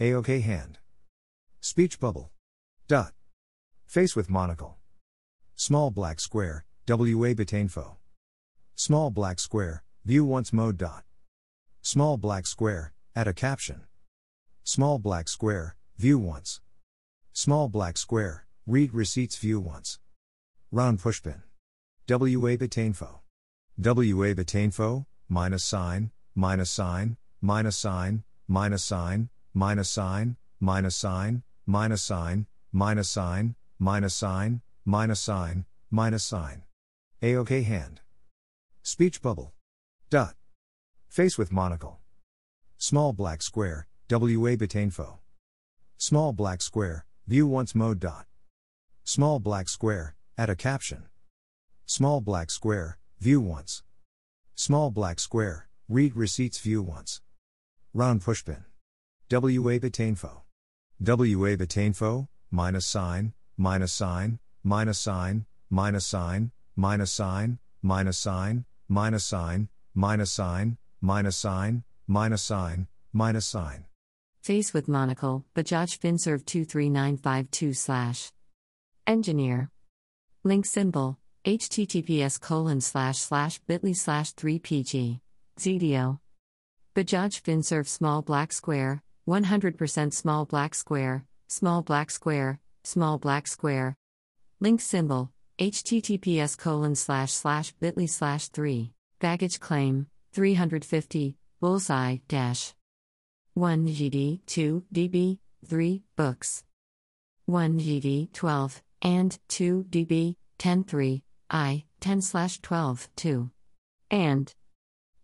AOK hand. Speech bubble. Dot. Face with monocle. Small black square, WA bit info. Small black square, view once mode dot. Small black square, add a caption. Small black square, view once. Small black square, read receipts view once. Round pushpin. WA bit info. WA bit info, minus sign, minus sign, minus sign, minus sign, minus sign, minus sign, minus sign, minus sign, minus sign, minus sign, minus sign. A-OK hand. Speech bubble. Dot. Face with monocle. Small black square, WA bit info. Small black square, view once mode dot. Small black square, add a caption. Small black square, view once. Small black square, read receipts view once. Round pushpin. WA bit info. WA bit info, minus sign, minus sign, minus sign, minus sign, minus sign, minus sign, minus sign, minus sign, minus sign, minus sign, minus sign. Face with monocle, Bajaj Finserv 23952 slash. Engineer. Link symbol, https colon slash slash bit.ly slash 3pg. ZDO. Bajaj Finserv small black square, 100% small black square, small black square, small black square. Link symbol, https colon slash slash bit.ly slash 3. Baggage claim, 350, bullseye dash. 1 GD 2 DB 3 books 1 GD 12 and 2 DB 10 3 I 10 slash 12 2 and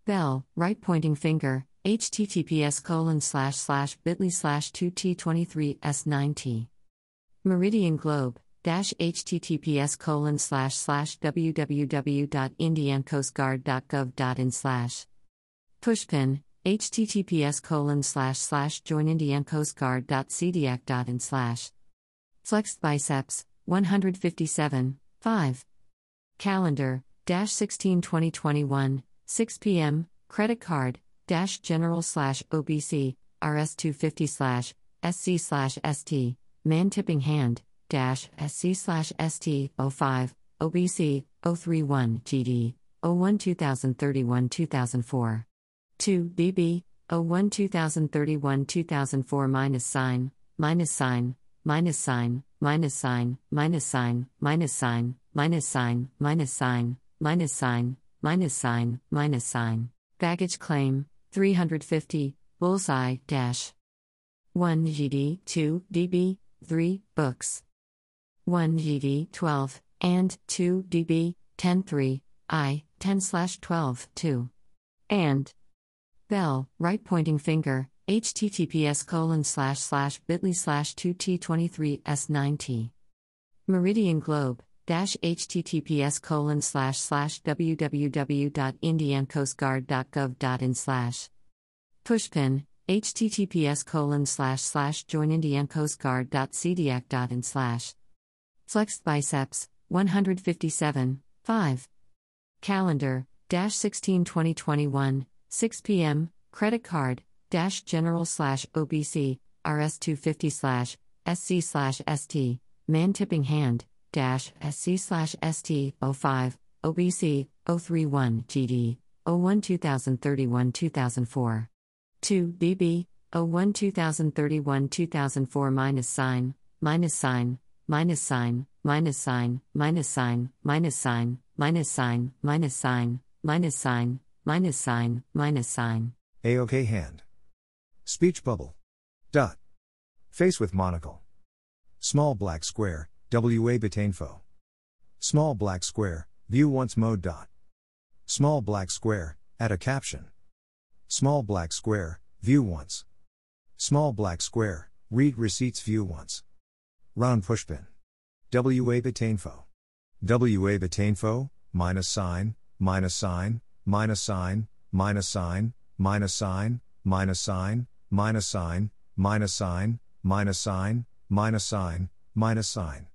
Bell right pointing finger https colon slash slash bit.ly slash 2t23 s9t Meridian Globe dash https colon slash slash www.indiancoastguard.gov.in slash pushpin https colon slash slash joinindiancoastguard.cdiac.in slash. Flexed biceps 157 5 calendar dash 16 2021 6 p.m credit card general slash obc rs 250 slash sc slash st man tipping hand dash sc slash st 05 obc 031 gd 01 2031 2004 2 BB 01 2031 2004 minus sign minus sign minus sign minus sign minus sign minus sign minus sign minus sign minus sign minus sign minus sign baggage claim 350 bullseye dash. 1 GD 2 DB 3 books. 1 GD 12 and 2 DB 10 3 I 10 slash 12 2 and Bell, right pointing finger, https colon slash slash bit.ly slash 2t23 s9t. Meridian Globe, https colon slash slash www.indiancoastguard.gov.in slash. Pushpin, https colon slash slash slash. Flexed biceps, 157, 5. Calendar, dash 16 2021. 6 p.m. Credit card dash general slash OBC RS 250 slash SC slash ST man tipping hand SC slash ST 05 OBC 031 GD 01 2031 2004 2 BB 01 2031 2004 minus sign minus sign minus sign minus sign minus sign minus sign minus sign minus sign minus sign minus sign, minus sign. AOK hand. Speech bubble. Dot. Face with monocle. Small black square, WA Bitinfo. Small black square, view once mode dot. Small black square, add a caption. Small black square, view once. Small black square, read receipts view once. Round pushpin. WA bit info. WA bit info, minus sign, minus sign, minus sign, minus sign, minus sign, minus sign, minus sign, minus sign, minus sign, minus sign, minus sign.